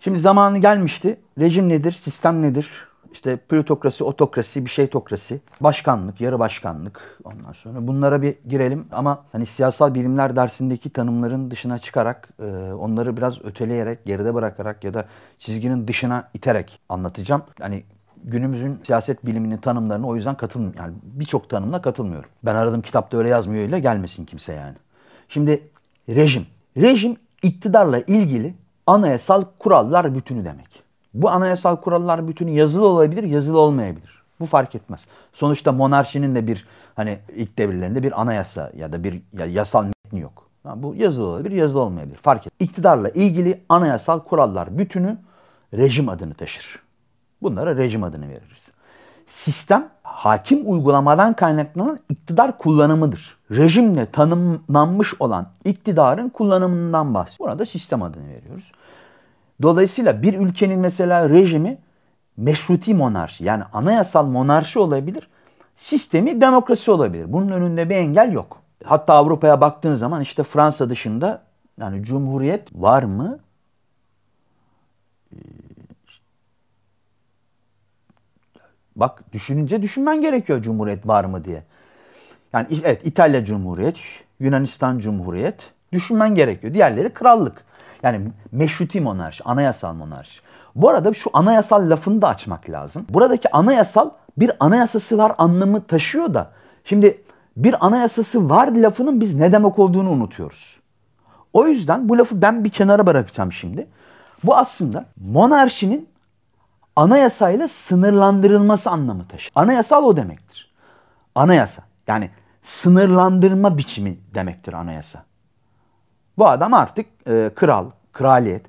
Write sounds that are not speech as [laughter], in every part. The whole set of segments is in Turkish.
Şimdi zamanı gelmişti. Rejim nedir? Sistem nedir? İşte plutokrasi, otokrasi, bir şeytokrasi, başkanlık, yarı başkanlık ondan sonra bunlara bir girelim ama hani siyasal bilimler dersindeki tanımların dışına çıkarak e, onları biraz öteleyerek, geride bırakarak ya da çizginin dışına iterek anlatacağım. Hani günümüzün siyaset biliminin tanımlarını o yüzden katılmıyorum. Yani birçok tanımla katılmıyorum. Ben aradığım kitapta öyle yazmıyor öyle gelmesin kimse yani. Şimdi rejim. Rejim iktidarla ilgili anayasal kurallar bütünü demek. Bu anayasal kurallar bütünü yazılı olabilir, yazılı olmayabilir. Bu fark etmez. Sonuçta monarşinin de bir hani ilk devirlerinde bir anayasa ya da bir ya, yasal metni yok. bu yazılı olabilir, yazılı olmayabilir. Fark et. İktidarla ilgili anayasal kurallar bütünü rejim adını taşır. Bunlara rejim adını veririz. Sistem hakim uygulamadan kaynaklanan iktidar kullanımıdır. Rejimle tanımlanmış olan iktidarın kullanımından bahsediyoruz. Buna da sistem adını veriyoruz. Dolayısıyla bir ülkenin mesela rejimi meşruti monarşi yani anayasal monarşi olabilir. Sistemi demokrasi olabilir. Bunun önünde bir engel yok. Hatta Avrupa'ya baktığın zaman işte Fransa dışında yani cumhuriyet var mı? Ee, bak düşününce düşünmen gerekiyor cumhuriyet var mı diye. Yani evet İtalya Cumhuriyet, Yunanistan Cumhuriyet düşünmen gerekiyor. Diğerleri krallık. Yani meşruti monarşi, anayasal monarşi. Bu arada şu anayasal lafını da açmak lazım. Buradaki anayasal bir anayasası var anlamı taşıyor da. Şimdi bir anayasası var lafının biz ne demek olduğunu unutuyoruz. O yüzden bu lafı ben bir kenara bırakacağım şimdi. Bu aslında monarşinin anayasayla sınırlandırılması anlamı taşır. Anayasal o demektir. Anayasa yani sınırlandırma biçimi demektir anayasa. Bu adam artık e, kral, kraliyet.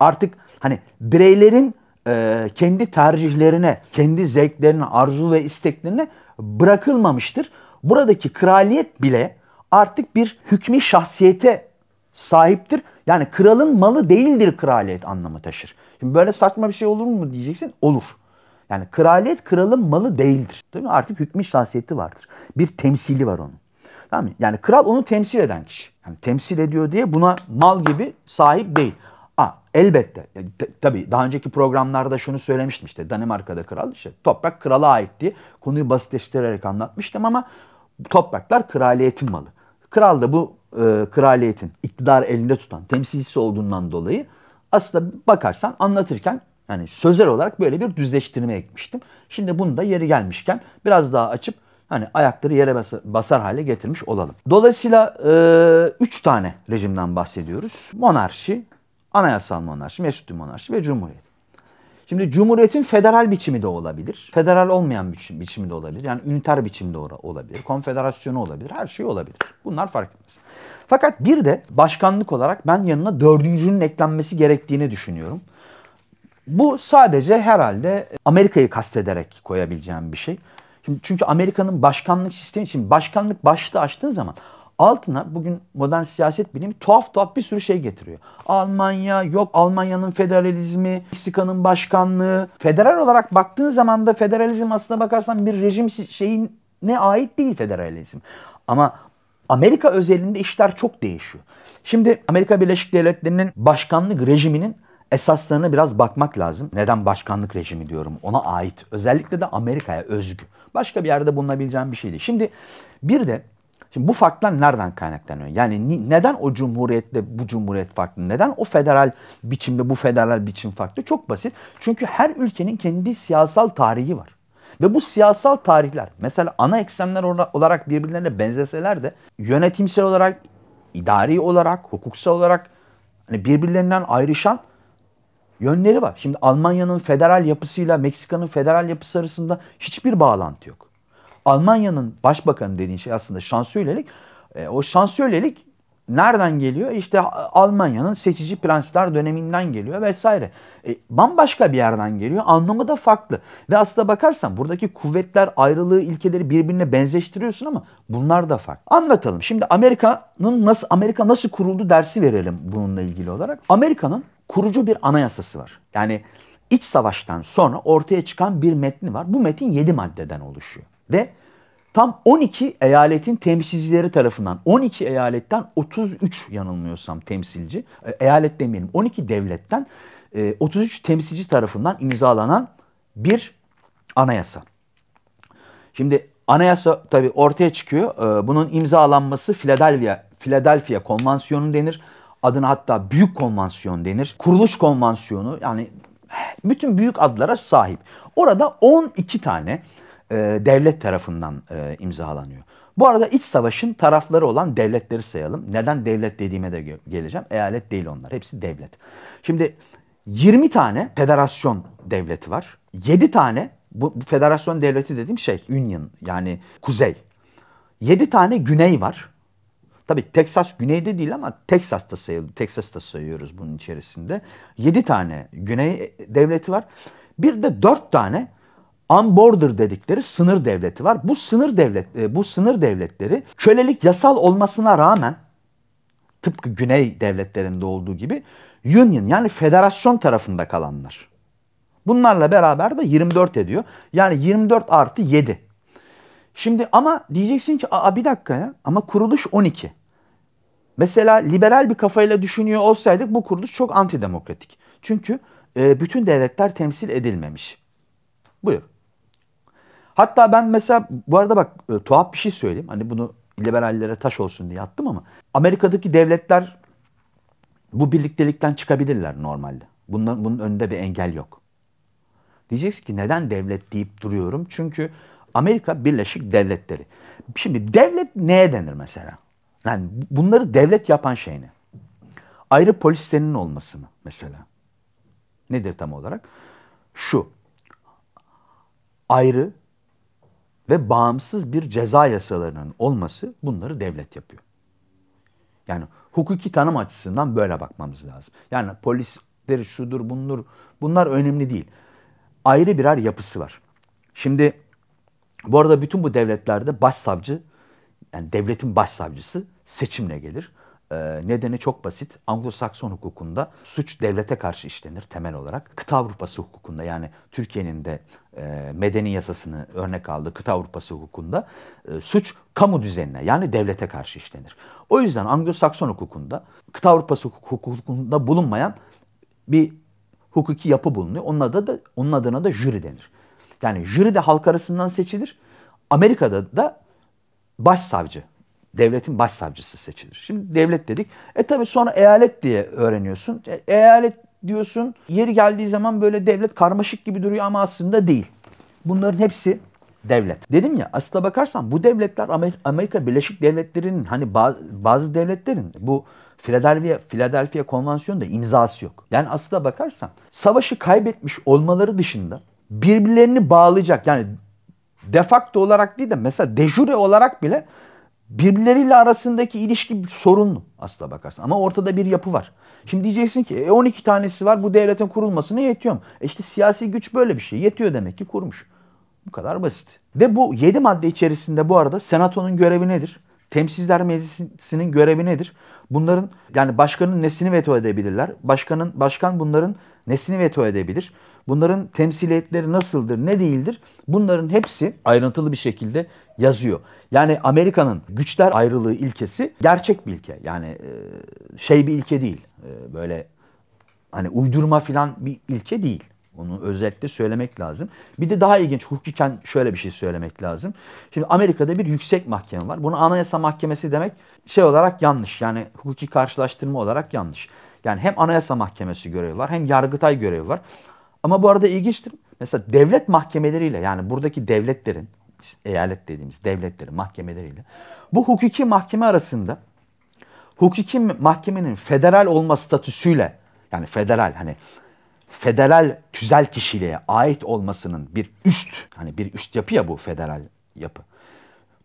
Artık hani bireylerin e, kendi tercihlerine, kendi zevklerine, arzu ve isteklerine bırakılmamıştır. Buradaki kraliyet bile artık bir hükmü şahsiyete sahiptir. Yani kralın malı değildir kraliyet anlamı taşır. Şimdi böyle saçma bir şey olur mu diyeceksin? Olur. Yani kraliyet kralın malı değildir. Değil mi? Artık hükmü şahsiyeti vardır. Bir temsili var onun. Tamam mı? Yani kral onu temsil eden kişi. Yani temsil ediyor diye buna mal gibi sahip değil. Aa, elbette. Yani, tabii daha önceki programlarda şunu söylemiştim işte Danimarka'da kral işte toprak krala ait diye konuyu basitleştirerek anlatmıştım ama topraklar kraliyetin malı. Kral da bu e, kraliyetin iktidar elinde tutan temsilcisi olduğundan dolayı aslında bakarsan anlatırken yani sözel olarak böyle bir düzleştirme ekmiştim. Şimdi bunu da yeri gelmişken biraz daha açıp hani ayakları yere basar, hale getirmiş olalım. Dolayısıyla e, üç tane rejimden bahsediyoruz. Monarşi, anayasal monarşi, meşruti monarşi ve cumhuriyet. Şimdi cumhuriyetin federal biçimi de olabilir. Federal olmayan biçim, biçimi de olabilir. Yani üniter biçimde olabilir. Konfederasyonu olabilir. Her şey olabilir. Bunlar fark etmez. Fakat bir de başkanlık olarak ben yanına dördüncünün eklenmesi gerektiğini düşünüyorum. Bu sadece herhalde Amerika'yı kastederek koyabileceğim bir şey. Şimdi çünkü Amerika'nın başkanlık sistemi için başkanlık başlığı açtığın zaman altına bugün modern siyaset bilimi tuhaf tuhaf bir sürü şey getiriyor. Almanya yok Almanya'nın federalizmi, Meksika'nın başkanlığı. Federal olarak baktığın zaman da federalizm aslına bakarsan bir rejim şeyine ait değil federalizm. Ama Amerika özelinde işler çok değişiyor. Şimdi Amerika Birleşik Devletleri'nin başkanlık rejiminin esaslarına biraz bakmak lazım. Neden başkanlık rejimi diyorum ona ait. Özellikle de Amerika'ya özgü. Başka bir yerde bulunabileceğim bir şey değil. Şimdi bir de Şimdi bu farklar nereden kaynaklanıyor? Yani neden o cumhuriyetle bu cumhuriyet farklı? Neden o federal biçimde bu federal biçim farklı? Çok basit. Çünkü her ülkenin kendi siyasal tarihi var. Ve bu siyasal tarihler mesela ana eksenler olarak birbirlerine benzeseler de yönetimsel olarak, idari olarak, hukuksal olarak hani birbirlerinden ayrışan yönleri var. Şimdi Almanya'nın federal yapısıyla Meksika'nın federal yapısı arasında hiçbir bağlantı yok. Almanya'nın başbakanı dediğin şey aslında şansölyelik. E, o şansölyelik nereden geliyor? İşte Almanya'nın seçici prensler döneminden geliyor vesaire. E, bambaşka bir yerden geliyor. Anlamı da farklı. Ve aslında bakarsan buradaki kuvvetler ayrılığı ilkeleri birbirine benzeştiriyorsun ama bunlar da farklı. Anlatalım. Şimdi Amerika'nın nasıl Amerika nasıl kuruldu dersi verelim bununla ilgili olarak. Amerika'nın kurucu bir anayasası var. Yani iç savaştan sonra ortaya çıkan bir metni var. Bu metin 7 maddeden oluşuyor. Ve tam 12 eyaletin temsilcileri tarafından 12 eyaletten 33 yanılmıyorsam temsilci, e, eyalet demeyelim 12 devletten 33 temsilci tarafından imzalanan bir anayasa. Şimdi anayasa tabii ortaya çıkıyor. Ee, bunun imzalanması Philadelphia, Philadelphia Konvansiyonu denir. Adına hatta Büyük Konvansiyon denir. Kuruluş Konvansiyonu yani bütün büyük adlara sahip. Orada 12 tane e, devlet tarafından e, imzalanıyor. Bu arada iç savaşın tarafları olan devletleri sayalım. Neden devlet dediğime de geleceğim. Eyalet değil onlar. Hepsi devlet. Şimdi 20 tane federasyon devleti var. 7 tane bu, bu federasyon devleti dediğim şey Union yani kuzey. 7 tane güney var. Tabi Texas güneyde değil ama Texas'ta sayılır. Texas'ta sayıyoruz bunun içerisinde. 7 tane güney devleti var. Bir de 4 tane unborder dedikleri sınır devleti var. Bu sınır devlet e, bu sınır devletleri kölelik yasal olmasına rağmen tıpkı güney devletlerinde olduğu gibi union yani federasyon tarafında kalanlar. Bunlarla beraber de 24 ediyor. Yani 24 artı 7. Şimdi ama diyeceksin ki Aa, bir dakika ya ama kuruluş 12. Mesela liberal bir kafayla düşünüyor olsaydık bu kuruluş çok antidemokratik. Çünkü e, bütün devletler temsil edilmemiş. Buyur. Hatta ben mesela bu arada bak e, tuhaf bir şey söyleyeyim. Hani bunu liberallere taş olsun diye attım ama Amerika'daki devletler bu birliktelikten çıkabilirler normalde. Bunun, bunun önünde bir engel yok. Diyeceksin ki neden devlet deyip duruyorum? Çünkü Amerika Birleşik Devletleri. Şimdi devlet neye denir mesela? Yani bunları devlet yapan şey ne? Ayrı polislerinin olması mı mesela? Nedir tam olarak? Şu. Ayrı ve bağımsız bir ceza yasalarının olması bunları devlet yapıyor. Yani hukuki tanım açısından böyle bakmamız lazım. Yani polisleri şudur bundur bunlar önemli değil. Ayrı birer yapısı var. Şimdi bu arada bütün bu devletlerde başsavcı yani devletin başsavcısı seçimle gelir. Ee, nedeni çok basit. Anglo-Sakson hukukunda suç devlete karşı işlenir temel olarak. Kıta Avrupası hukukunda yani Türkiye'nin de e, medeni yasasını örnek aldığı kıta Avrupası hukukunda e, suç kamu düzenine yani devlete karşı işlenir. O yüzden Anglo-Sakson hukukunda kıta Avrupası hukukunda bulunmayan bir hukuki yapı bulunuyor. Onun, adı da, onun adına da jüri denir. Yani jüri de halk arasından seçilir. Amerika'da da başsavcı devletin başsavcısı seçilir. Şimdi devlet dedik. E tabi sonra eyalet diye öğreniyorsun. E, eyalet diyorsun yeri geldiği zaman böyle devlet karmaşık gibi duruyor ama aslında değil. Bunların hepsi devlet. Dedim ya aslına bakarsan bu devletler Amerika Birleşik Devletleri'nin hani bazı, devletlerin bu Philadelphia, Philadelphia Konvansiyonu da imzası yok. Yani aslına bakarsan savaşı kaybetmiş olmaları dışında birbirlerini bağlayacak yani de facto olarak değil de mesela dejure olarak bile birbirleriyle arasındaki ilişki sorunlu aslına bakarsan. Ama ortada bir yapı var. Şimdi diyeceksin ki e 12 tanesi var bu devletin kurulmasına yetiyor mu? E işte siyasi güç böyle bir şey. Yetiyor demek ki kurmuş. Bu kadar basit. Ve bu 7 madde içerisinde bu arada senatonun görevi nedir? Temsilciler Meclisi'nin görevi nedir? Bunların yani başkanın nesini veto edebilirler? Başkanın başkan bunların nesini veto edebilir? Bunların temsiliyetleri nasıldır, ne değildir? Bunların hepsi ayrıntılı bir şekilde yazıyor. Yani Amerika'nın güçler ayrılığı ilkesi gerçek bir ilke. Yani e, şey bir ilke değil. E, böyle hani uydurma filan bir ilke değil. Onu özellikle söylemek lazım. Bir de daha ilginç hukuken şöyle bir şey söylemek lazım. Şimdi Amerika'da bir yüksek mahkeme var. Bunu anayasa mahkemesi demek şey olarak yanlış. Yani hukuki karşılaştırma olarak yanlış. Yani hem anayasa mahkemesi görevi var hem yargıtay görevi var. Ama bu arada ilginçtir. Mesela devlet mahkemeleriyle yani buradaki devletlerin eyalet dediğimiz devletlerin mahkemeleriyle bu hukuki mahkeme arasında hukuki mahkemenin federal olma statüsüyle yani federal hani federal tüzel kişiliğe ait olmasının bir üst hani bir üst yapı ya bu federal yapı.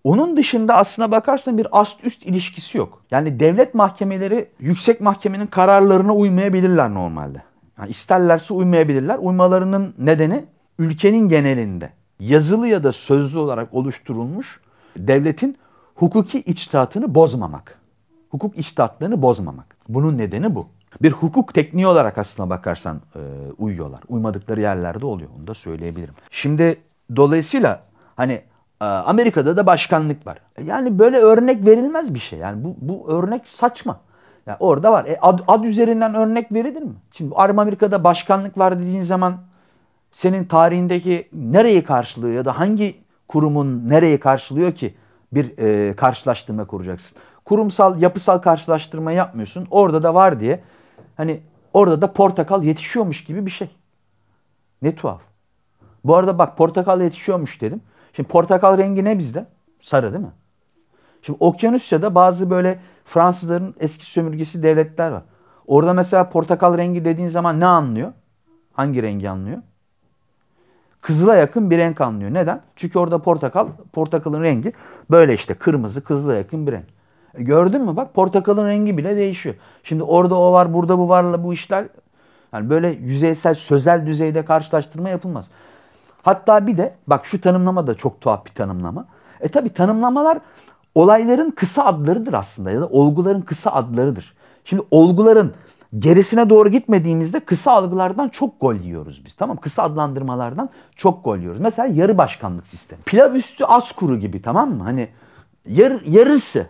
Onun dışında aslına bakarsan bir ast üst ilişkisi yok. Yani devlet mahkemeleri yüksek mahkemenin kararlarına uymayabilirler normalde. Yani isterlerse uymayabilirler. Uymalarının nedeni ülkenin genelinde yazılı ya da sözlü olarak oluşturulmuş devletin hukuki içtihatını bozmamak. Hukuk içtihatlarını bozmamak. Bunun nedeni bu. Bir hukuk tekniği olarak aslına bakarsan e, uyuyorlar. Uymadıkları yerlerde oluyor. Onu da söyleyebilirim. Şimdi dolayısıyla hani e, Amerika'da da başkanlık var. Yani böyle örnek verilmez bir şey. Yani bu, bu örnek saçma. Yani orada var. E ad, ad üzerinden örnek verilir mi? Şimdi Amerika'da başkanlık var dediğin zaman senin tarihindeki nereyi karşılıyor ya da hangi kurumun nereyi karşılıyor ki bir e, karşılaştırma kuracaksın. Kurumsal, yapısal karşılaştırma yapmıyorsun. Orada da var diye hani orada da portakal yetişiyormuş gibi bir şey. Ne tuhaf. Bu arada bak portakal yetişiyormuş dedim. Şimdi portakal rengi ne bizde? Sarı değil mi? Şimdi Okyanusya'da bazı böyle Fransızların eski sömürgesi devletler var. Orada mesela portakal rengi dediğin zaman ne anlıyor? Hangi rengi anlıyor? Kızıla yakın bir renk anlıyor. Neden? Çünkü orada portakal, portakalın rengi böyle işte kırmızı, kızıla yakın bir renk. E gördün mü bak portakalın rengi bile değişiyor. Şimdi orada o var, burada bu varla bu işler yani böyle yüzeysel, sözel düzeyde karşılaştırma yapılmaz. Hatta bir de bak şu tanımlama da çok tuhaf bir tanımlama. E tabi tanımlamalar olayların kısa adlarıdır aslında ya da olguların kısa adlarıdır. Şimdi olguların gerisine doğru gitmediğimizde kısa algılardan çok gol yiyoruz biz. Tamam Kısa adlandırmalardan çok gol yiyoruz. Mesela yarı başkanlık sistemi. Pilav üstü az kuru gibi tamam mı? Hani yar, yarısı.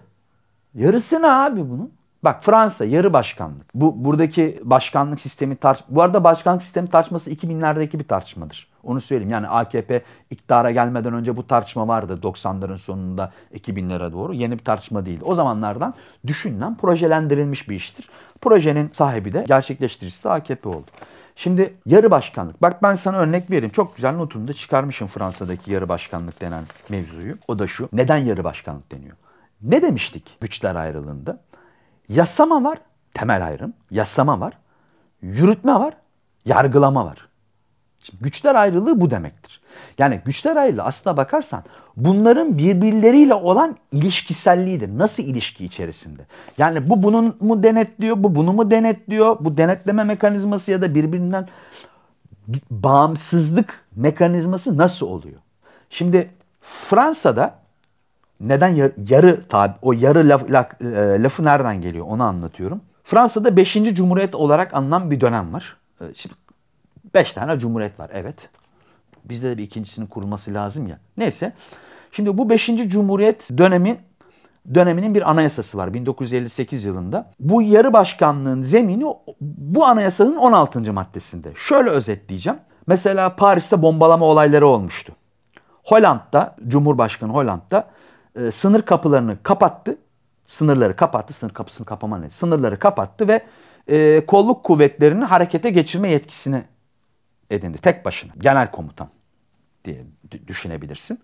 Yarısı ne abi bunun? Bak Fransa yarı başkanlık. Bu buradaki başkanlık sistemi tarz bu arada başkanlık sistemi tartışması 2000'lerdeki bir tartışmadır. Onu söyleyeyim. Yani AKP iktidara gelmeden önce bu tartışma vardı 90'ların sonunda 2000'lere doğru. Yeni bir tartışma değildi. O zamanlardan düşünülen, projelendirilmiş bir iştir. Projenin sahibi de gerçekleştiricisi de AKP oldu. Şimdi yarı başkanlık. Bak ben sana örnek vereyim. Çok güzel notunu da çıkarmışım Fransa'daki yarı başkanlık denen mevzuyu. O da şu. Neden yarı başkanlık deniyor? Ne demiştik güçler ayrılığında? Yasama var, temel ayrım. Yasama var, yürütme var, yargılama var. Şimdi güçler ayrılığı bu demektir. Yani güçler ayrılığı aslına bakarsan bunların birbirleriyle olan ilişkiselliğidir. Nasıl ilişki içerisinde? Yani bu bunun mu denetliyor, bu bunu mu denetliyor? Bu denetleme mekanizması ya da birbirinden bağımsızlık mekanizması nasıl oluyor? Şimdi Fransa'da neden yarı, yarı tabi o yarı laf, laf, e, lafı nereden geliyor onu anlatıyorum. Fransa'da 5. Cumhuriyet olarak anılan bir dönem var. E, şimdi 5 tane cumhuriyet var evet. Bizde de bir ikincisinin kurulması lazım ya. Neyse. Şimdi bu 5. Cumhuriyet dönemi döneminin bir anayasası var 1958 yılında. Bu yarı başkanlığın zemini bu anayasanın 16. maddesinde. Şöyle özetleyeceğim. Mesela Paris'te bombalama olayları olmuştu. Hollanda'da, Cumhurbaşkanı Hollanda'da e, sınır kapılarını kapattı. Sınırları kapattı. Sınır kapısını kapama ne? Sınırları kapattı ve e, kolluk kuvvetlerini harekete geçirme yetkisini edindi. Tek başına. Genel komutan diye düşünebilirsin.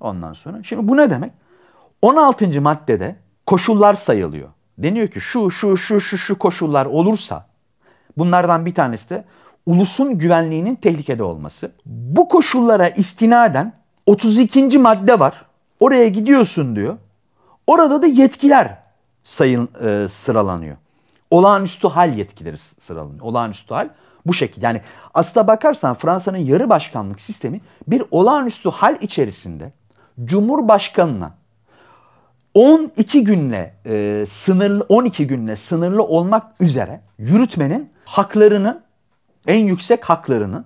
Ondan sonra. Şimdi bu ne demek? 16. maddede koşullar sayılıyor. Deniyor ki şu şu şu şu şu koşullar olursa bunlardan bir tanesi de ulusun güvenliğinin tehlikede olması. Bu koşullara istinaden 32. madde var. Oraya gidiyorsun diyor. Orada da yetkiler sayın e, sıralanıyor. Olağanüstü hal yetkileri sıralanıyor. Olağanüstü hal bu şekilde. Yani aslına bakarsan Fransa'nın yarı başkanlık sistemi bir olağanüstü hal içerisinde Cumhurbaşkanına 12 günle e, sınırlı 12 günle sınırlı olmak üzere yürütmenin haklarını en yüksek haklarını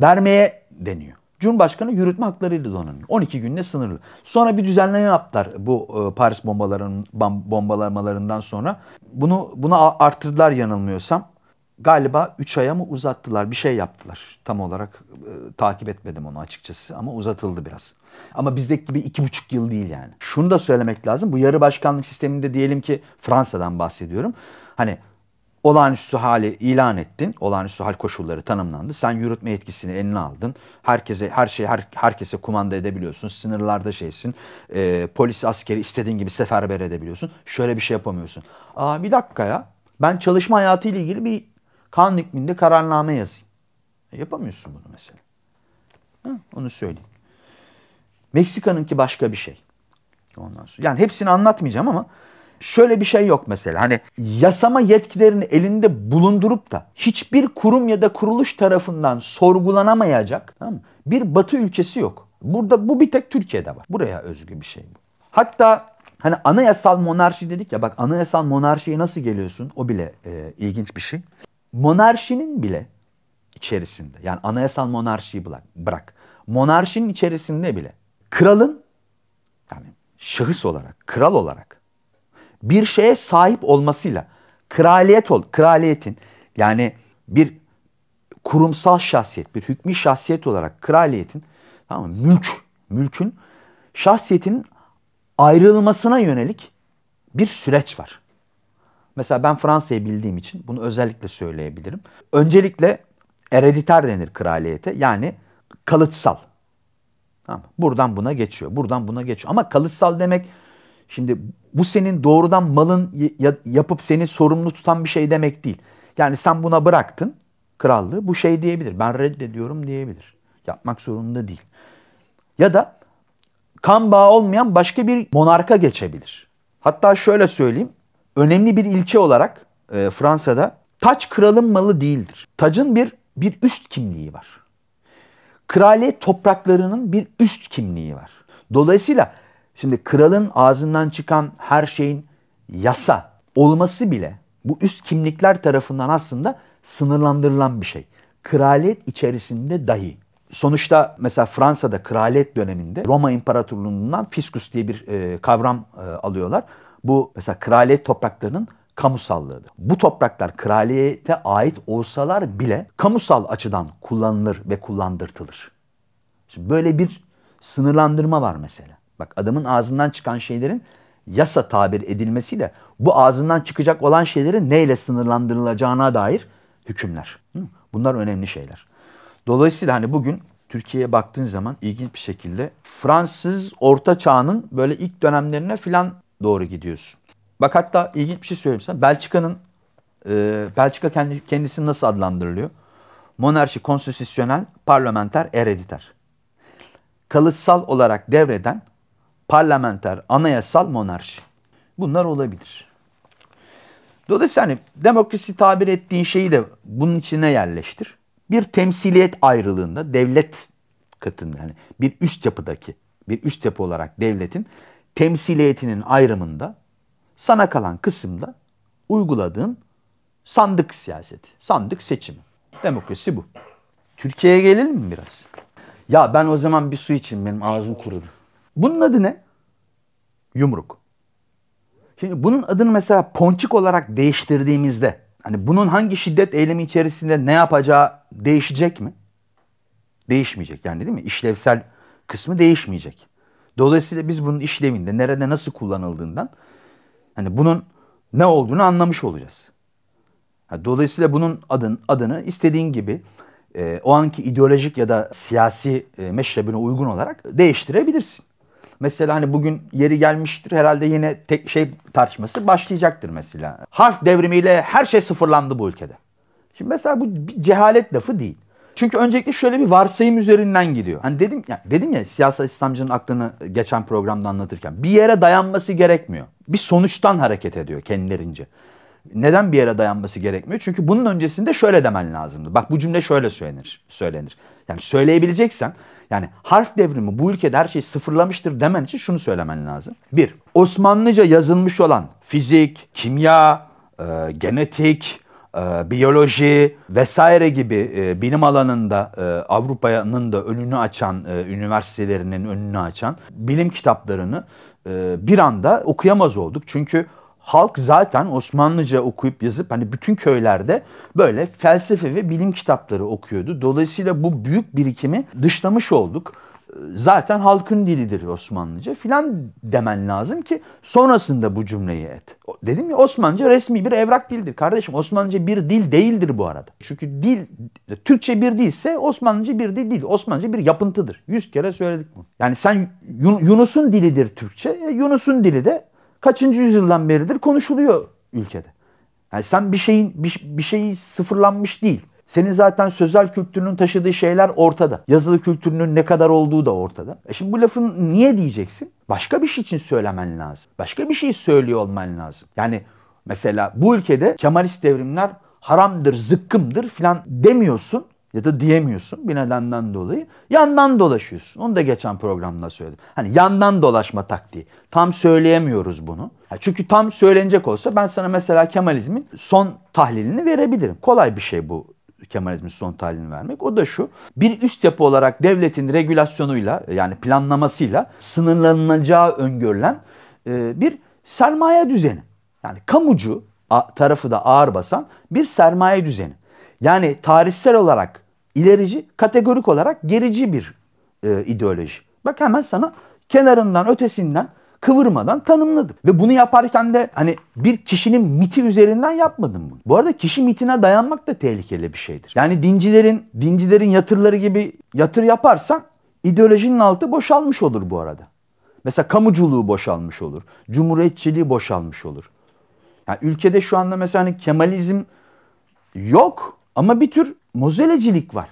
vermeye deniyor. Cumhurbaşkanı yürütme haklarıyla donanıyor. 12 günle sınırlı. Sonra bir düzenleme yaptılar bu e, Paris bombaların bombalamalarından sonra. Bunu bunu arttırdılar yanılmıyorsam. Galiba 3 aya mı uzattılar? Bir şey yaptılar. Tam olarak e, takip etmedim onu açıkçası ama uzatıldı biraz. Ama bizdeki gibi iki buçuk yıl değil yani. Şunu da söylemek lazım. Bu yarı başkanlık sisteminde diyelim ki Fransa'dan bahsediyorum. Hani olağanüstü hali ilan ettin. Olağanüstü hal koşulları tanımlandı. Sen yürütme yetkisini eline aldın. Herkese her şeyi her, herkese kumanda edebiliyorsun. Sınırlarda şeysin. E, polis askeri istediğin gibi seferber edebiliyorsun. Şöyle bir şey yapamıyorsun. Aa bir dakika ya. Ben çalışma hayatı ile ilgili bir kanun hükmünde kararname yazayım. E, yapamıyorsun bunu mesela. Ha, onu söyleyeyim. Meksika'nınki başka bir şey. Ondan sonra. Yani hepsini anlatmayacağım ama şöyle bir şey yok mesela. Hani yasama yetkilerini elinde bulundurup da hiçbir kurum ya da kuruluş tarafından sorgulanamayacak tamam mı? bir batı ülkesi yok. Burada bu bir tek Türkiye'de var. Buraya özgü bir şey bu. Hatta hani anayasal monarşi dedik ya bak anayasal monarşiye nasıl geliyorsun? O bile e, ilginç bir şey. Monarşinin bile içerisinde yani anayasal monarşiyi bırak, bırak. Monarşinin içerisinde bile kralın yani şahıs olarak, kral olarak bir şeye sahip olmasıyla kraliyet ol, kraliyetin yani bir kurumsal şahsiyet, bir hükmü şahsiyet olarak kraliyetin tamam mı? Mülk, mülkün şahsiyetin ayrılmasına yönelik bir süreç var. Mesela ben Fransa'yı bildiğim için bunu özellikle söyleyebilirim. Öncelikle erediter denir kraliyete. Yani kalıtsal. Tamam. Buradan buna geçiyor. Buradan buna geçiyor. Ama kalıtsal demek şimdi bu senin doğrudan malın yapıp seni sorumlu tutan bir şey demek değil. Yani sen buna bıraktın krallığı bu şey diyebilir. Ben reddediyorum diyebilir. Yapmak zorunda değil. Ya da kan bağı olmayan başka bir monarka geçebilir. Hatta şöyle söyleyeyim. Önemli bir ilke olarak e, Fransa'da taç kralın malı değildir. Tacın bir bir üst kimliği var. Kraliyet topraklarının bir üst kimliği var. Dolayısıyla şimdi kralın ağzından çıkan her şeyin yasa olması bile bu üst kimlikler tarafından aslında sınırlandırılan bir şey. Kraliyet içerisinde dahi. Sonuçta mesela Fransa'da kraliyet döneminde Roma İmparatorluğu'ndan fiskus diye bir e, kavram e, alıyorlar. Bu mesela kraliyet topraklarının kamusallığıdır. Bu topraklar kraliyete ait olsalar bile kamusal açıdan kullanılır ve kullandırtılır. Şimdi böyle bir sınırlandırma var mesela. Bak adamın ağzından çıkan şeylerin yasa tabir edilmesiyle bu ağzından çıkacak olan şeylerin neyle sınırlandırılacağına dair hükümler. Bunlar önemli şeyler. Dolayısıyla hani bugün Türkiye'ye baktığın zaman ilginç bir şekilde Fransız Orta Çağ'ın böyle ilk dönemlerine filan doğru gidiyorsun. Bak hatta ilginç bir şey söyleyeyim sana. Belçika'nın e, Belçika kendi, kendisi nasıl adlandırılıyor? Monarşi konstitüsyonel, parlamenter, erediter. Kalıtsal olarak devreden parlamenter, anayasal monarşi. Bunlar olabilir. Dolayısıyla hani demokrasi tabir ettiğin şeyi de bunun içine yerleştir. Bir temsiliyet ayrılığında devlet katında yani bir üst yapıdaki bir üst yapı olarak devletin temsiliyetinin ayrımında sana kalan kısımda uyguladığın sandık siyaseti, sandık seçimi. Demokrasi bu. Türkiye'ye gelelim mi biraz? Ya ben o zaman bir su için benim ağzım kurudu. Bunun adı ne? Yumruk. Şimdi bunun adını mesela ponçik olarak değiştirdiğimizde hani bunun hangi şiddet eylemi içerisinde ne yapacağı değişecek mi? Değişmeyecek yani değil mi? İşlevsel kısmı değişmeyecek. Dolayısıyla biz bunun işlevinde nerede nasıl kullanıldığından hani bunun ne olduğunu anlamış olacağız. Dolayısıyla bunun adın, adını istediğin gibi e, o anki ideolojik ya da siyasi e, meşrebine uygun olarak değiştirebilirsin. Mesela hani bugün yeri gelmiştir herhalde yine tek şey tartışması başlayacaktır mesela. Harf devrimiyle her şey sıfırlandı bu ülkede. Şimdi mesela bu bir cehalet lafı değil. Çünkü öncelikle şöyle bir varsayım üzerinden gidiyor. Hani dedim ya dedim ya siyasal İslamcının aklını geçen programda anlatırken bir yere dayanması gerekmiyor. Bir sonuçtan hareket ediyor kendilerince. Neden bir yere dayanması gerekmiyor? Çünkü bunun öncesinde şöyle demen lazımdı. Bak bu cümle şöyle söylenir. söylenir. Yani söyleyebileceksen yani harf devrimi bu ülkede her şeyi sıfırlamıştır demen için şunu söylemen lazım. Bir, Osmanlıca yazılmış olan fizik, kimya, e, genetik, e, biyoloji vesaire gibi e, bilim alanında e, Avrupa'nın da önünü açan, e, üniversitelerinin önünü açan bilim kitaplarını e, bir anda okuyamaz olduk. Çünkü halk zaten Osmanlıca okuyup yazıp hani bütün köylerde böyle felsefe ve bilim kitapları okuyordu. Dolayısıyla bu büyük birikimi dışlamış olduk. Zaten halkın dilidir Osmanlıca filan demen lazım ki sonrasında bu cümleyi et. Dedim ya Osmanlıca resmi bir evrak dildir. Kardeşim Osmanlıca bir dil değildir bu arada. Çünkü dil, Türkçe bir dilse Osmanlıca bir dil değil. Osmanlıca bir yapıntıdır. Yüz kere söyledik bunu. Yani sen Yunus'un dilidir Türkçe. E, Yunus'un dili de kaçıncı yüzyıldan beridir konuşuluyor ülkede. Yani sen bir şeyin bir, bir şeyi sıfırlanmış değil. Senin zaten sözel kültürünün taşıdığı şeyler ortada. Yazılı kültürünün ne kadar olduğu da ortada. E şimdi bu lafın niye diyeceksin? Başka bir şey için söylemen lazım. Başka bir şey söylüyor olman lazım. Yani mesela bu ülkede Kemalist devrimler haramdır, zıkkımdır filan demiyorsun ya da diyemiyorsun bir nedenden dolayı. Yandan dolaşıyorsun. Onu da geçen programda söyledim. Hani yandan dolaşma taktiği. Tam söyleyemiyoruz bunu. Çünkü tam söylenecek olsa ben sana mesela Kemalizmin son tahlilini verebilirim. Kolay bir şey bu Kemalizmin son tahlilini vermek. O da şu. Bir üst yapı olarak devletin regülasyonuyla yani planlamasıyla sınırlanacağı öngörülen e, bir sermaye düzeni. Yani kamucu tarafı da ağır basan bir sermaye düzeni. Yani tarihsel olarak ilerici, kategorik olarak gerici bir e, ideoloji. Bak hemen sana kenarından ötesinden kıvırmadan tanımladım. Ve bunu yaparken de hani bir kişinin miti üzerinden yapmadım bunu. Bu arada kişi mitine dayanmak da tehlikeli bir şeydir. Yani dincilerin dincilerin yatırları gibi yatır yaparsan ideolojinin altı boşalmış olur bu arada. Mesela kamuculuğu boşalmış olur. Cumhuriyetçiliği boşalmış olur. Yani ülkede şu anda mesela hani Kemalizm yok ama bir tür mozelecilik var.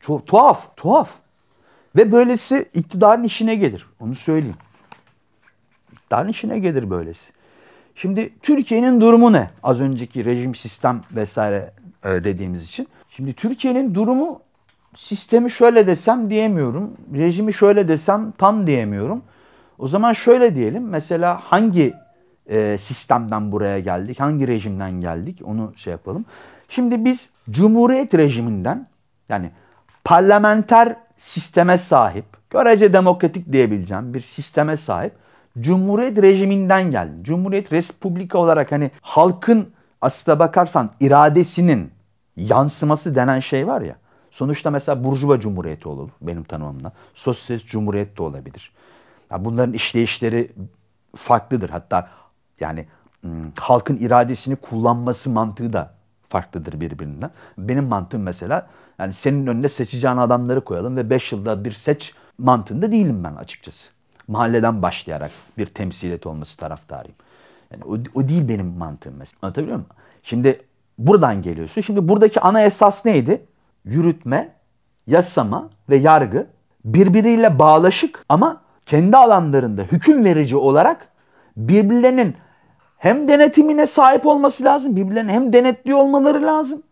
Çok tuhaf, tuhaf. Ve böylesi iktidarın işine gelir. Onu söyleyeyim. İktidarın işine gelir böylesi. Şimdi Türkiye'nin durumu ne? Az önceki rejim sistem vesaire e, dediğimiz için. Şimdi Türkiye'nin durumu sistemi şöyle desem diyemiyorum. Rejimi şöyle desem tam diyemiyorum. O zaman şöyle diyelim. Mesela hangi e, sistemden buraya geldik? Hangi rejimden geldik? Onu şey yapalım. Şimdi biz Cumhuriyet rejiminden yani parlamenter sisteme sahip, görece demokratik diyebileceğim bir sisteme sahip Cumhuriyet rejiminden geldi. Cumhuriyet Respublika olarak hani halkın aslına bakarsan iradesinin yansıması denen şey var ya. Sonuçta mesela Burjuva Cumhuriyeti olur benim tanımımla. Sosyalist Cumhuriyet de olabilir. Ya bunların işleyişleri farklıdır. Hatta yani halkın iradesini kullanması mantığı da farklıdır birbirinden. Benim mantığım mesela yani senin önüne seçeceğin adamları koyalım ve 5 yılda bir seç mantığında değilim ben açıkçası. Mahalleden başlayarak bir temsiliyet olması taraftarıyım. Yani o, o değil benim mantığım mesela. Anlatabiliyor muyum? Şimdi buradan geliyorsun. Şimdi buradaki ana esas neydi? Yürütme, yasama ve yargı birbiriyle bağlaşık ama kendi alanlarında hüküm verici olarak birbirlerinin hem denetimine sahip olması lazım, birbirlerini hem denetliyor olmaları lazım.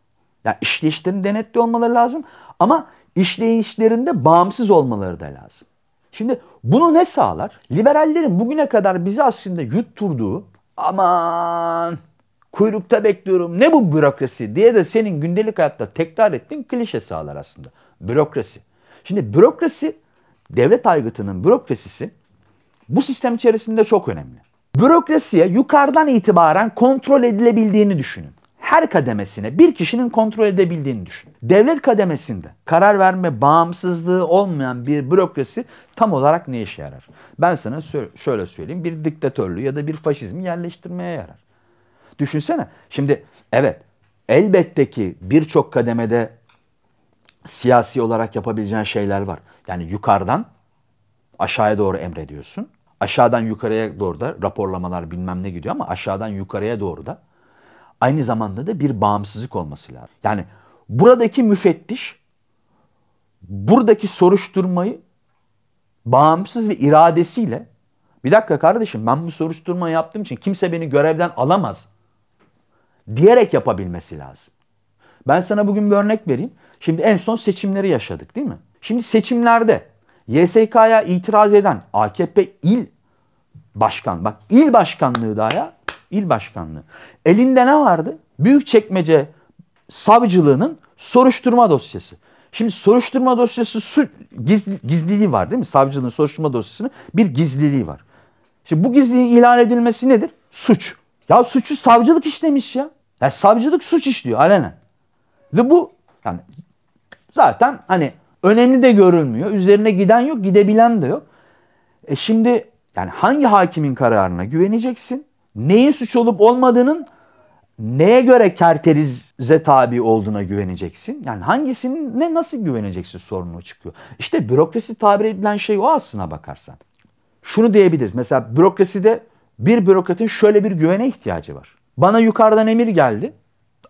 Yani işleyişlerini denetliyor olmaları lazım ama işleyişlerinde bağımsız olmaları da lazım. Şimdi bunu ne sağlar? Liberallerin bugüne kadar bizi aslında yutturduğu aman kuyrukta bekliyorum ne bu bürokrasi diye de senin gündelik hayatta tekrar ettiğin klişe sağlar aslında. Bürokrasi. Şimdi bürokrasi devlet aygıtının bürokrasisi bu sistem içerisinde çok önemli. Bürokrasiye yukarıdan itibaren kontrol edilebildiğini düşünün. Her kademesine bir kişinin kontrol edebildiğini düşünün. Devlet kademesinde karar verme bağımsızlığı olmayan bir bürokrasi tam olarak ne işe yarar? Ben sana şöyle söyleyeyim. Bir diktatörlüğü ya da bir faşizmi yerleştirmeye yarar. Düşünsene. Şimdi evet elbette ki birçok kademede siyasi olarak yapabileceğin şeyler var. Yani yukarıdan aşağıya doğru emrediyorsun. Aşağıdan yukarıya doğru da raporlamalar bilmem ne gidiyor ama aşağıdan yukarıya doğru da aynı zamanda da bir bağımsızlık olması lazım. Yani buradaki müfettiş buradaki soruşturmayı bağımsız ve iradesiyle bir dakika kardeşim ben bu soruşturmayı yaptığım için kimse beni görevden alamaz diyerek yapabilmesi lazım. Ben sana bugün bir örnek vereyim. Şimdi en son seçimleri yaşadık değil mi? Şimdi seçimlerde YSK'ya itiraz eden AKP il başkan, bak il başkanlığı da ya, il başkanlığı. Elinde ne vardı? Büyükçekmece savcılığının soruşturma dosyası. Şimdi soruşturma dosyası su, gizli, gizliliği var değil mi? Savcılığın soruşturma dosyasının bir gizliliği var. Şimdi bu gizliliğin ilan edilmesi nedir? Suç. Ya suçu savcılık işlemiş ya. Ya savcılık suç işliyor alenen. Ve bu yani zaten hani önemli de görülmüyor. Üzerine giden yok, gidebilen de yok. E şimdi yani hangi hakimin kararına güveneceksin? Neyin suç olup olmadığının neye göre kerterize tabi olduğuna güveneceksin? Yani hangisinin ne nasıl güveneceksin sorunu çıkıyor. İşte bürokrasi tabir edilen şey o aslına bakarsan. Şunu diyebiliriz. Mesela bürokraside bir bürokratın şöyle bir güvene ihtiyacı var. Bana yukarıdan emir geldi.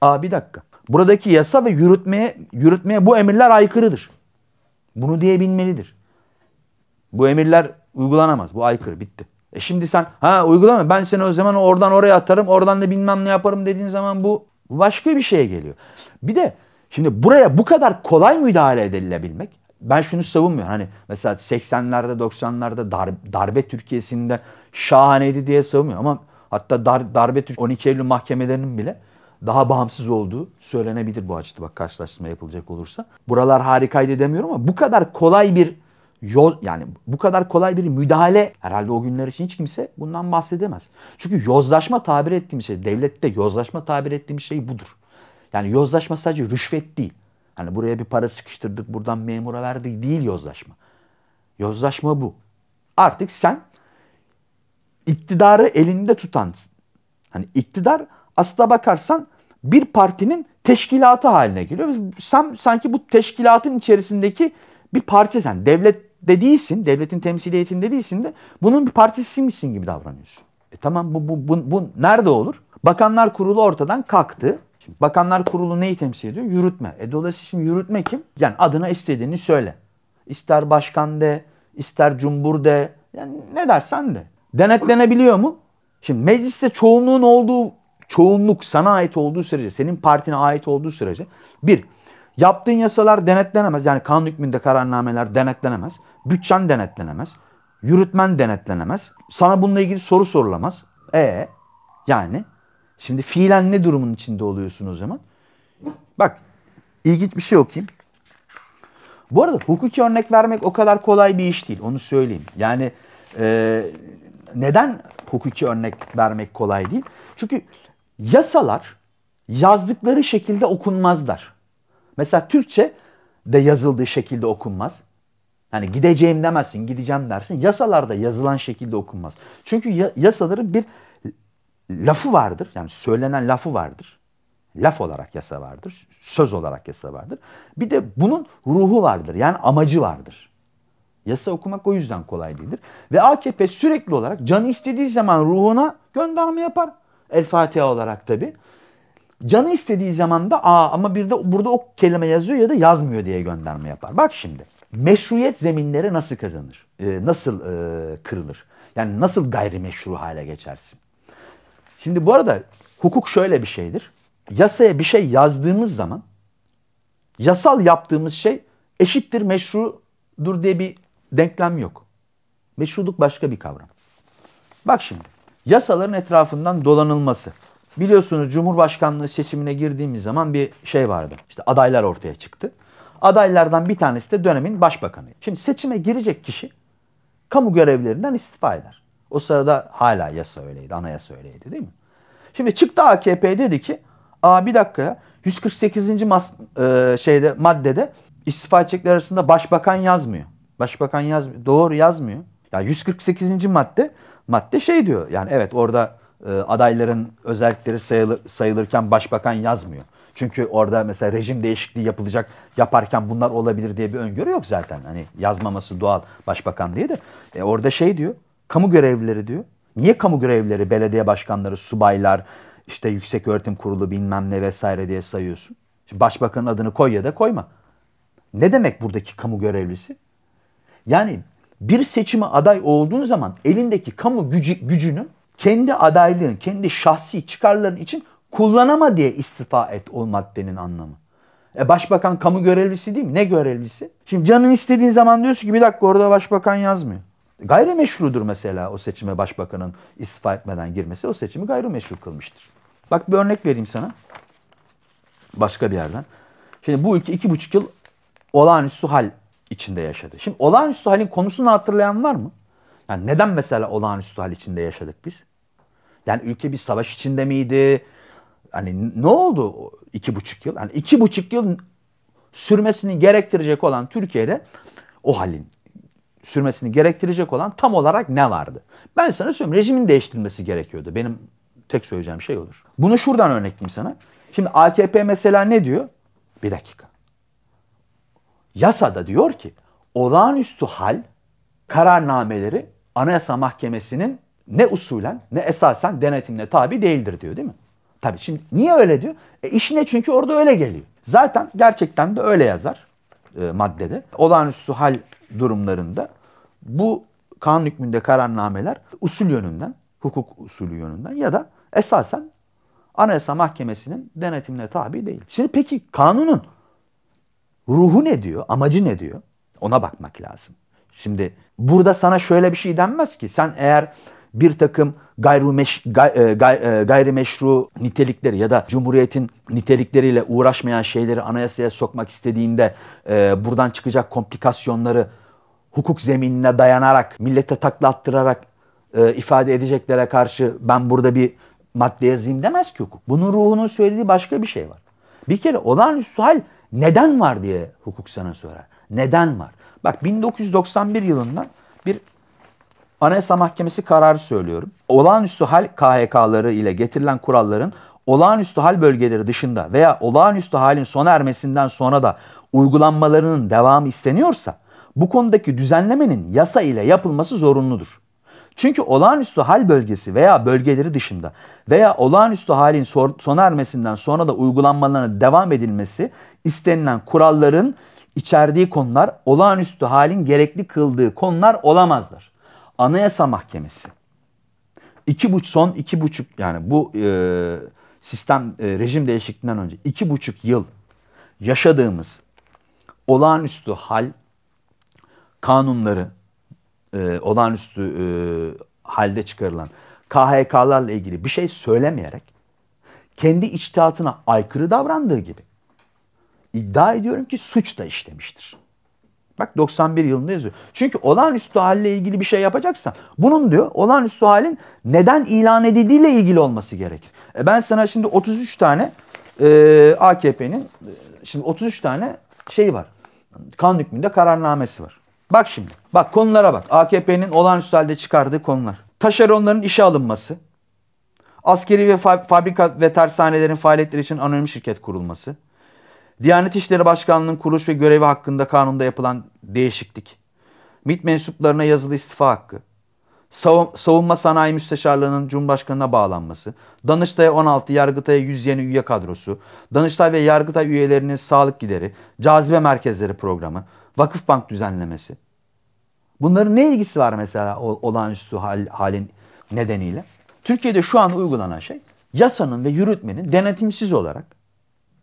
Aa bir dakika. Buradaki yasa ve yürütmeye yürütmeye bu emirler aykırıdır. Bunu diyebilmelidir. Bu emirler uygulanamaz. Bu aykırı. Bitti. E şimdi sen ha uygulama ben seni o zaman oradan oraya atarım oradan da bilmem ne yaparım dediğin zaman bu başka bir şeye geliyor. Bir de şimdi buraya bu kadar kolay müdahale edilebilmek ben şunu savunmuyorum. Hani mesela 80'lerde 90'larda darbe, darbe Türkiye'sinde şahaneydi diye savunmuyorum ama hatta dar, darbe 12 Eylül mahkemelerinin bile daha bağımsız olduğu söylenebilir bu açıda bak karşılaştırma yapılacak olursa. Buralar harikaydı demiyorum ama bu kadar kolay bir Yoz, yani bu kadar kolay bir müdahale herhalde o günler için hiç kimse bundan bahsedemez. Çünkü yozlaşma tabir ettiğim şey, devlette yozlaşma tabir ettiğim şey budur. Yani yozlaşma sadece rüşvet değil. Hani buraya bir para sıkıştırdık, buradan memura verdik değil yozlaşma. Yozlaşma bu. Artık sen iktidarı elinde tutan, hani iktidar aslına bakarsan bir partinin teşkilatı haline geliyor. Sen sanki bu teşkilatın içerisindeki bir parça sen. Devlet de değilsin, devletin temsiliyetinde değilsin de bunun bir parçasıymışsın gibi davranıyorsun. E tamam bu, bu, bu, bu nerede olur? Bakanlar Kurulu ortadan kalktı. Şimdi Bakanlar Kurulu neyi temsil ediyor? Yürütme. E dolayısıyla şimdi yürütme kim? Yani adına istediğini söyle. İster başkan de, ister cumbur de, yani ne dersen de. Denetlenebiliyor mu? Şimdi mecliste çoğunluğun olduğu, çoğunluk sana ait olduğu sürece, senin partine ait olduğu sürece bir, yaptığın yasalar denetlenemez. Yani kanun hükmünde kararnameler denetlenemez. Bütçen denetlenemez. Yürütmen denetlenemez. Sana bununla ilgili soru sorulamaz. E yani şimdi fiilen ne durumun içinde oluyorsun o zaman? Bak ilginç bir şey okuyayım. Bu arada hukuki örnek vermek o kadar kolay bir iş değil. Onu söyleyeyim. Yani e, neden hukuki örnek vermek kolay değil? Çünkü yasalar yazdıkları şekilde okunmazlar. Mesela Türkçe de yazıldığı şekilde okunmaz. Hani gideceğim demezsin, gideceğim dersin. Yasalarda yazılan şekilde okunmaz. Çünkü yasaların bir lafı vardır. Yani söylenen lafı vardır. Laf olarak yasa vardır. Söz olarak yasa vardır. Bir de bunun ruhu vardır. Yani amacı vardır. Yasa okumak o yüzden kolay değildir. Ve AKP sürekli olarak canı istediği zaman ruhuna gönderme yapar. El Fatiha olarak tabi. Canı istediği zaman da aa ama bir de burada o kelime yazıyor ya da yazmıyor diye gönderme yapar. Bak şimdi meşruiyet zeminleri nasıl kazanır? Ee, nasıl e, kırılır? Yani nasıl gayrimeşru hale geçersin? Şimdi bu arada hukuk şöyle bir şeydir. Yasaya bir şey yazdığımız zaman yasal yaptığımız şey eşittir meşrudur diye bir denklem yok. Meşruluk başka bir kavram. Bak şimdi yasaların etrafından dolanılması. Biliyorsunuz Cumhurbaşkanlığı seçimine girdiğimiz zaman bir şey vardı. İşte adaylar ortaya çıktı. Adaylardan bir tanesi de dönemin başbakanı. Şimdi seçime girecek kişi kamu görevlerinden istifa eder. O sırada hala yasa öyleydi, anayasa öyleydi değil mi? Şimdi çıktı AKP dedi ki, aa bir dakika ya, 148. Mas e, şeyde maddede istifa edecekler arasında başbakan yazmıyor. Başbakan yazmıyor. Doğru yazmıyor. Ya 148. madde madde şey diyor. Yani evet orada e, adayların özellikleri sayılır, sayılırken başbakan yazmıyor. Çünkü orada mesela rejim değişikliği yapılacak yaparken bunlar olabilir diye bir öngörü yok zaten. Hani yazmaması doğal başbakan diye de. E orada şey diyor. Kamu görevlileri diyor. Niye kamu görevlileri, belediye başkanları, subaylar, işte yüksek öğretim kurulu bilmem ne vesaire diye sayıyorsun? Şimdi başbakanın adını koy ya da koyma. Ne demek buradaki kamu görevlisi? Yani bir seçime aday olduğun zaman elindeki kamu gücü, gücünü kendi adaylığın, kendi şahsi çıkarların için kullanama diye istifa et o maddenin anlamı. E başbakan kamu görevlisi değil mi? Ne görevlisi? Şimdi canın istediğin zaman diyorsun ki bir dakika orada başbakan yazmıyor. Gayrimeşrudur mesela o seçime başbakanın istifa etmeden girmesi o seçimi gayrimeşru kılmıştır. Bak bir örnek vereyim sana. Başka bir yerden. Şimdi bu ülke iki buçuk yıl olağanüstü hal içinde yaşadı. Şimdi olağanüstü halin konusunu hatırlayan var mı? Yani neden mesela olağanüstü hal içinde yaşadık biz? Yani ülke bir savaş içinde miydi? Hani ne oldu iki buçuk yıl? Yani iki buçuk yıl sürmesini gerektirecek olan Türkiye'de o halin sürmesini gerektirecek olan tam olarak ne vardı? Ben sana söyleyeyim rejimin değiştirilmesi gerekiyordu. Benim tek söyleyeceğim şey olur. Bunu şuradan örnekleyeyim sana. Şimdi AKP mesela ne diyor? Bir dakika. Yasada diyor ki olağanüstü hal kararnameleri Anayasa Mahkemesi'nin ne usulen ne esasen denetimle tabi değildir diyor değil mi? Tabii şimdi niye öyle diyor? E işine çünkü orada öyle geliyor. Zaten gerçekten de öyle yazar e, maddede. Olağanüstü hal durumlarında bu kanun hükmünde kararnameler usul yönünden, hukuk usulü yönünden ya da esasen Anayasa Mahkemesi'nin denetimine tabi değil. Şimdi peki kanunun ruhu ne diyor, amacı ne diyor? Ona bakmak lazım. Şimdi burada sana şöyle bir şey denmez ki sen eğer bir takım gayrimeş, gay, e, gay, e, gayrimeşru nitelikleri ya da Cumhuriyet'in nitelikleriyle uğraşmayan şeyleri anayasaya sokmak istediğinde e, buradan çıkacak komplikasyonları hukuk zeminine dayanarak, millete takla attırarak e, ifade edeceklere karşı ben burada bir madde yazayım demez ki hukuk. Bunun ruhunun söylediği başka bir şey var. Bir kere olağanüstü hal neden var diye hukuk sana sorar. Neden var? Bak 1991 yılından bir Anayasa Mahkemesi kararı söylüyorum. Olağanüstü hal KHK'ları ile getirilen kuralların olağanüstü hal bölgeleri dışında veya olağanüstü halin sona ermesinden sonra da uygulanmalarının devamı isteniyorsa bu konudaki düzenlemenin yasa ile yapılması zorunludur. Çünkü olağanüstü hal bölgesi veya bölgeleri dışında veya olağanüstü halin sona ermesinden sonra da uygulanmalarına devam edilmesi istenilen kuralların içerdiği konular olağanüstü halin gerekli kıldığı konular olamazlar. Anayasa Mahkemesi iki buçuk son iki buçuk yani bu e, sistem e, rejim değişikliğinden önce iki buçuk yıl yaşadığımız olağanüstü hal kanunları e, olağanüstü e, halde çıkarılan KHK'larla ilgili bir şey söylemeyerek kendi içtihatına aykırı davrandığı gibi iddia ediyorum ki suç da işlemiştir. Bak 91 yılında yazıyor. Çünkü olağanüstü halle ilgili bir şey yapacaksan bunun diyor olağanüstü halin neden ilan edildiğiyle ilgili olması gerekir. E ben sana şimdi 33 tane e, AKP'nin şimdi 33 tane şey var. Kanun hükmünde kararnamesi var. Bak şimdi. Bak konulara bak. AKP'nin olağanüstü halde çıkardığı konular. Taşeronların işe alınması. Askeri ve fabrika ve tersanelerin faaliyetleri için anonim şirket kurulması. Diyanet İşleri Başkanlığı'nın kuruluş ve görevi hakkında kanunda yapılan değişiklik. MİT mensuplarına yazılı istifa hakkı. Savunma Sanayi Müsteşarlığı'nın Cumhurbaşkanı'na bağlanması, Danıştay'a 16, Yargıtay'a 100 yeni üye kadrosu, Danıştay ve Yargıtay üyelerinin sağlık gideri, cazibe merkezleri programı, Vakıfbank düzenlemesi. Bunların ne ilgisi var mesela olağanüstü hal, halin nedeniyle? Türkiye'de şu an uygulanan şey yasanın ve yürütmenin denetimsiz olarak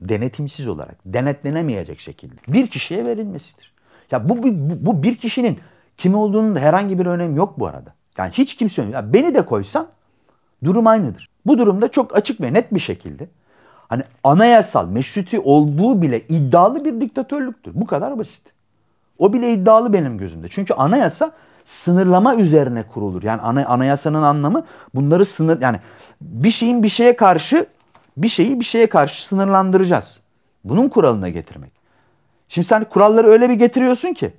denetimsiz olarak denetlenemeyecek şekilde bir kişiye verilmesidir. Ya bu, bu, bu bir kişinin kim olduğunun da herhangi bir önemi yok bu arada. Yani hiç kimse. Ya beni de koysan durum aynıdır. Bu durumda çok açık ve net bir şekilde hani anayasal meşruti olduğu bile iddialı bir diktatörlüktür. Bu kadar basit. O bile iddialı benim gözümde. Çünkü anayasa sınırlama üzerine kurulur. Yani ana, anayasanın anlamı bunları sınır yani bir şeyin bir şeye karşı bir şeyi bir şeye karşı sınırlandıracağız. Bunun kuralına getirmek. Şimdi sen kuralları öyle bir getiriyorsun ki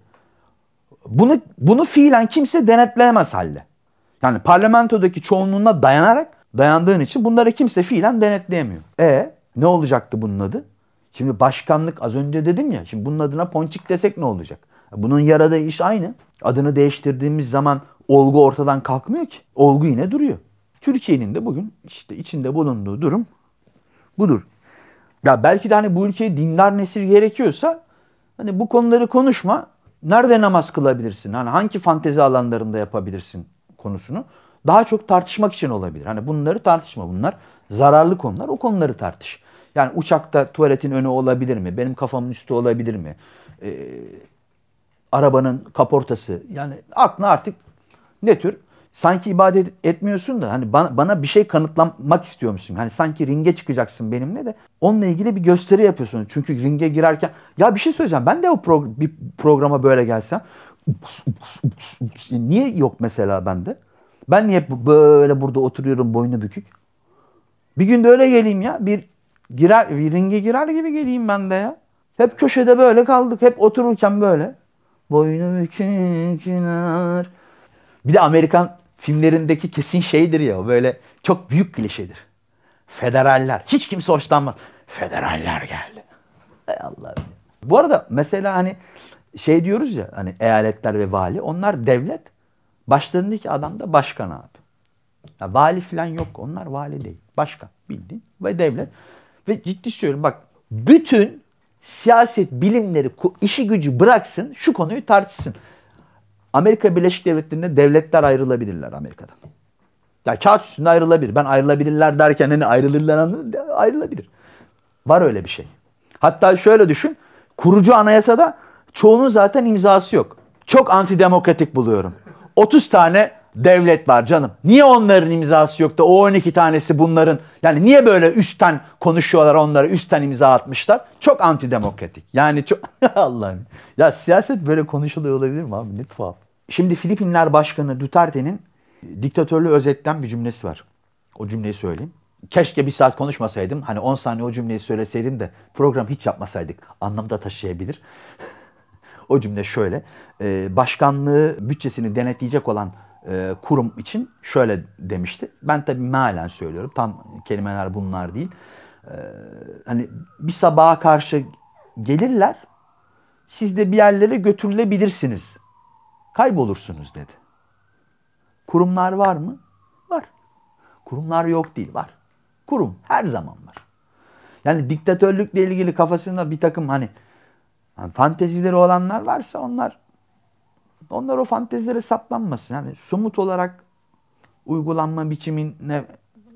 bunu bunu fiilen kimse denetleyemez halde. Yani parlamentodaki çoğunluğuna dayanarak dayandığın için bunları kimse fiilen denetleyemiyor. E ne olacaktı bunun adı? Şimdi başkanlık az önce dedim ya. Şimdi bunun adına ponçik desek ne olacak? Bunun yaradığı iş aynı. Adını değiştirdiğimiz zaman olgu ortadan kalkmıyor ki. Olgu yine duruyor. Türkiye'nin de bugün işte içinde bulunduğu durum budur. Ya belki de hani bu ülkeye dindar nesil gerekiyorsa hani bu konuları konuşma. Nerede namaz kılabilirsin? Hani hangi fantezi alanlarında yapabilirsin konusunu daha çok tartışmak için olabilir. Hani bunları tartışma. Bunlar zararlı konular. O konuları tartış. Yani uçakta tuvaletin önü olabilir mi? Benim kafamın üstü olabilir mi? Ee, arabanın kaportası. Yani aklına artık ne tür sanki ibadet etmiyorsun da hani bana, bana bir şey kanıtlamak istiyormuşsun. Hani sanki ringe çıkacaksın benimle de onunla ilgili bir gösteri yapıyorsun. Çünkü ringe girerken ya bir şey söyleyeceğim. Ben de o pro, bir programa böyle gelsem niye yok mesela bende? Ben niye böyle burada oturuyorum boynu bükük? Bir gün de öyle geleyim ya. Bir girer bir ringe girer gibi geleyim ben de ya. Hep köşede böyle kaldık. Hep otururken böyle. Boynu bükükler. Bir de Amerikan filmlerindeki kesin şeydir ya böyle çok büyük klişedir. Federaller. Hiç kimse hoşlanmaz. Federaller geldi. Hay Allah. Bu arada mesela hani şey diyoruz ya hani eyaletler ve vali onlar devlet. Başlarındaki adam da başkan abi. Ya vali falan yok. Onlar vali değil. Başkan bildiğin ve devlet. Ve ciddi söylüyorum bak bütün siyaset bilimleri işi gücü bıraksın şu konuyu tartışsın. Amerika Birleşik Devletleri'nde devletler ayrılabilirler Amerika'dan. Ya kağıt üstünde ayrılabilir. Ben ayrılabilirler derken hani ayrılırlar ayrılabilir. Var öyle bir şey. Hatta şöyle düşün. Kurucu anayasada çoğunun zaten imzası yok. Çok antidemokratik buluyorum. 30 tane devlet var canım. Niye onların imzası yok da o 12 tanesi bunların yani niye böyle üstten konuşuyorlar onlara üstten imza atmışlar? Çok antidemokratik. Yani çok [laughs] Allah'ım. Ya siyaset böyle konuşuluyor olabilir mi abi? Ne tuhaf. Şimdi Filipinler Başkanı Duterte'nin diktatörlüğü özetlen bir cümlesi var. O cümleyi söyleyeyim. Keşke bir saat konuşmasaydım. Hani 10 saniye o cümleyi söyleseydim de program hiç yapmasaydık. Anlamda taşıyabilir. [laughs] o cümle şöyle. Ee, başkanlığı bütçesini denetleyecek olan e, kurum için şöyle demişti. Ben tabii mealen söylüyorum. Tam kelimeler bunlar değil. Ee, hani bir sabaha karşı gelirler. Siz de bir yerlere götürülebilirsiniz. Kaybolursunuz dedi. Kurumlar var mı? Var. Kurumlar yok değil. Var. Kurum her zaman var. Yani diktatörlükle ilgili kafasında bir takım hani, hani fantezileri olanlar varsa onlar onlar o fantezilere saplanmasın. Yani somut olarak uygulanma biçimine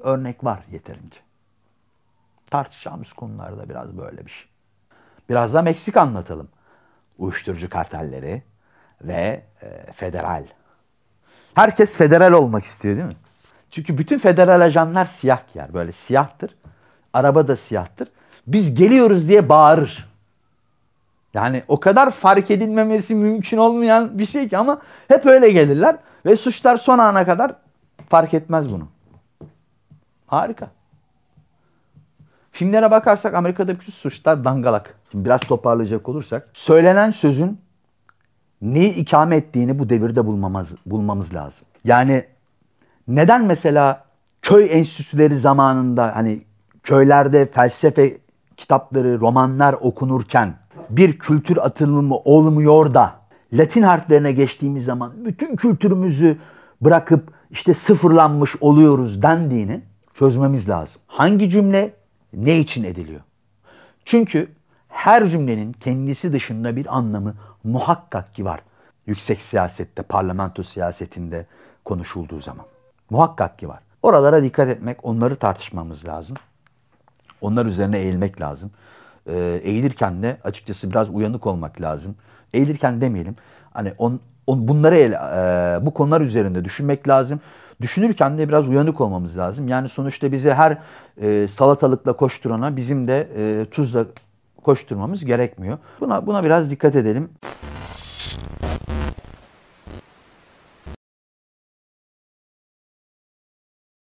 örnek var yeterince. Tartışacağımız konularda biraz böyle bir şey. Biraz da Meksika anlatalım. Uyuşturucu kartelleri ve e, federal. Herkes federal olmak istiyor değil mi? Çünkü bütün federal ajanlar siyah giyer. Böyle siyahtır. Araba da siyahtır. Biz geliyoruz diye bağırır. Yani o kadar fark edilmemesi mümkün olmayan bir şey ki ama hep öyle gelirler ve suçlar son ana kadar fark etmez bunu. Harika. Filmlere bakarsak Amerika'da bütün suçlar dangalak. Şimdi biraz toparlayacak olursak söylenen sözün neyi ikame ettiğini bu devirde bulmamız, bulmamız lazım. Yani neden mesela köy enstitüleri zamanında hani köylerde felsefe kitapları, romanlar okunurken bir kültür atılımı olmuyor da Latin harflerine geçtiğimiz zaman bütün kültürümüzü bırakıp işte sıfırlanmış oluyoruz dendiğini çözmemiz lazım. Hangi cümle ne için ediliyor? Çünkü her cümlenin kendisi dışında bir anlamı muhakkak ki var. Yüksek siyasette, parlamento siyasetinde konuşulduğu zaman. Muhakkak ki var. Oralara dikkat etmek, onları tartışmamız lazım. Onlar üzerine eğilmek lazım. Ee, eğilirken de açıkçası biraz uyanık olmak lazım. Eğilirken demeyelim. Hani on, on bunları el, e, bu konular üzerinde düşünmek lazım. Düşünürken de biraz uyanık olmamız lazım. Yani sonuçta bize her e, salatalıkla koşturana bizim de e, tuzla koşturmamız gerekmiyor. Buna buna biraz dikkat edelim.